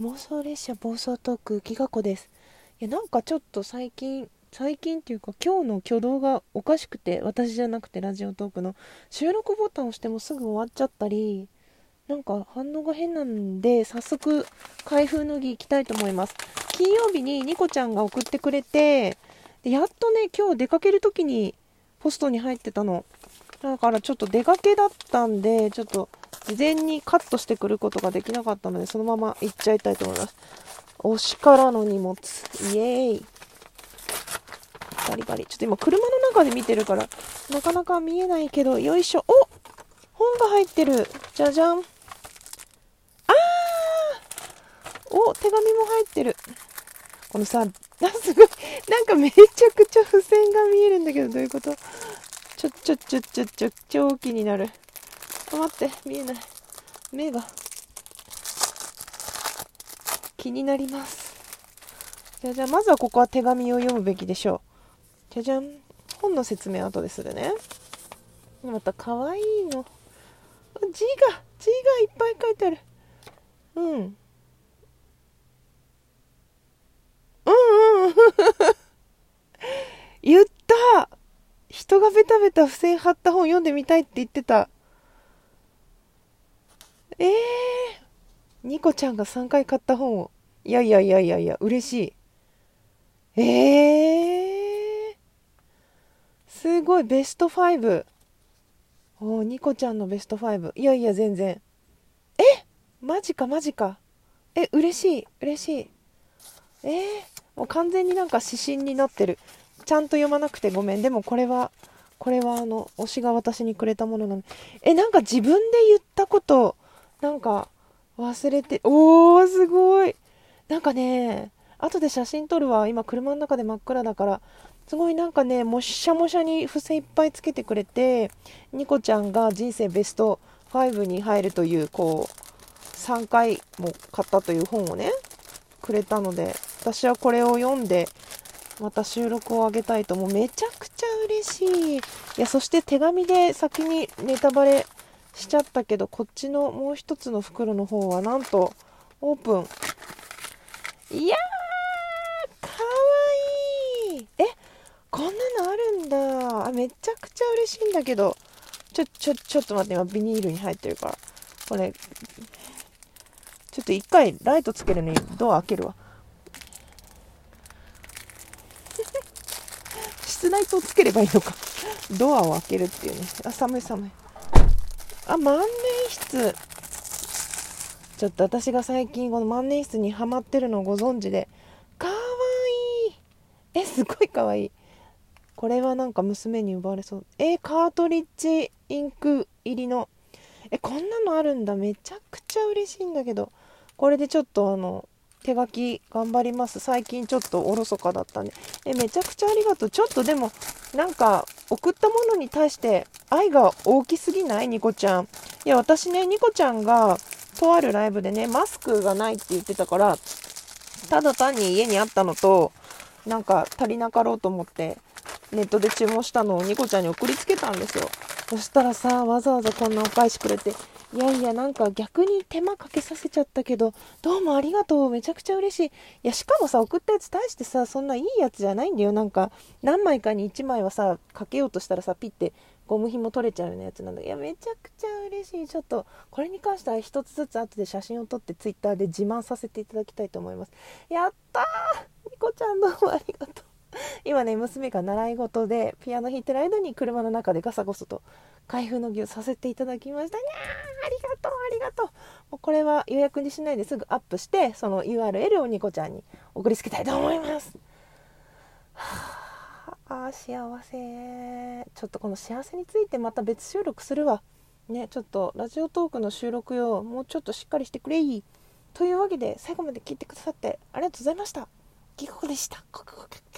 妄想列車暴走トークギガ子です。いやなんかちょっと最近最近っていうか今日の挙動がおかしくて私じゃなくてラジオトークの収録ボタンを押してもすぐ終わっちゃったりなんか反応が変なんで早速開封の儀行きたいと思います。金曜日にニコちゃんが送ってくれてでやっとね今日出かける時にポストに入ってたの。だからちょっと出かけだったんでちょっと事前にカットしてくることができなかったのでそのまま行っちゃいたいと思います。推しからの荷物。イエーイ。バリバリ。ちょっと今車の中で見てるからなかなか見えないけどよいしょ。お!本が入ってる。じゃじゃん。あー!お!手紙も入ってる。このさあすごいなんかめちゃくちゃ付箋が見えるんだけどどういうこと？ちょちょちょちょちょ超気になる。あ待って見えない。目が。気になります。じゃじゃまずはここは手紙を読むべきでしょう。じゃじゃん。本の説明後でするね。また可愛いの。字が字がいっぱい書いてある。うん。うんうん。言った。人がベタベタ付箋貼った本読んでみたいって言ってた。ええー、ニコちゃんが3回買った本を。いやいやいやいやいや、嬉しい。ええー、すごい、ベスト5。おー、ニコちゃんのベスト5。いやいや、全然。え？マジか、マジか。え、嬉しい、嬉しい。えー、もう完全になんか指針になってる。ちゃんと読まなくてごめん。でもこれは、これはあの、推しが私にくれたものなの。え、なんか自分で言ったこと、なんか忘れて、おー、すごい。なんかね、後で写真撮るわ。今車の中で真っ暗だから。すごいなんかね、もしゃもしゃに付箋いっぱいつけてくれて、ニコちゃんが人生ベスト5に入るという、こう、3回も買ったという本をね、くれたので、私はこれを読んで、また収録を上げたいと、もうめちゃくちゃ嬉しい。いや、そして手紙で先にネタバレしちゃったけどこっちのもう一つの袋の方はなんとオープン。いやーかわいい。えこんなのあるんだ。あめちゃくちゃ嬉しいんだけど。ちょちょちょっと待って今ビニールに入ってるから。これちょっと一回ライトつけるのにドア開けるわ。室内灯つければいいのか。ドアを開けるっていうね。あ寒い寒い。あ、万年筆。ちょっと私が最近この万年筆にハマってるのをご存知で。かわいい。え、すごいかわいい。これはなんか娘に奪われそう。え、カートリッジインク入りの。え、こんなのあるんだ。めちゃくちゃ嬉しいんだけど。これでちょっとあの、手書き頑張ります。最近ちょっとおろそかだったんで。え、めちゃくちゃありがとう。ちょっとでも、なんか、送ったものに対して愛が大きすぎないニコちゃん。いや、私ね、ニコちゃんが、とあるライブでね、マスクがないって言ってたから、ただ単に家にあったのと、なんか足りなかろうと思って、ネットで注文したのをニコちゃんに送りつけたんですよ。そしたらさ、わざわざこんなお返しくれて、いやいや、なんか逆に手間かけさせちゃったけど、どうもありがとう。めちゃくちゃ嬉しい。いや、しかもさ、送ったやつ大してさ、そんないいやつじゃないんだよ。なんか、何枚かに1枚はさ、かけようとしたらさ、ピッてゴム紐取れちゃうようなやつなんだいや、めちゃくちゃ嬉しい。ちょっと、これに関しては一つずつ後で写真を撮ってツイッターで自慢させていただきたいと思います。やったーニコちゃんどうもありがとう。今ね、娘が習い事でピアノ弾いてる間に車の中でガサゴソと開封の儀をさせていただきました。にゃーありがとうありがとうもうこれは予約にしないですぐアップして、その URL をニコちゃんに送りつけたいと思います。はあ、幸せ。ちょっとこの幸せについてまた別収録するわ。ね、ちょっとラジオトークの収録よ、もうちょっとしっかりしてくれい。というわけで最後まで聞いてくださってありがとうございました。ギコでした。コクコク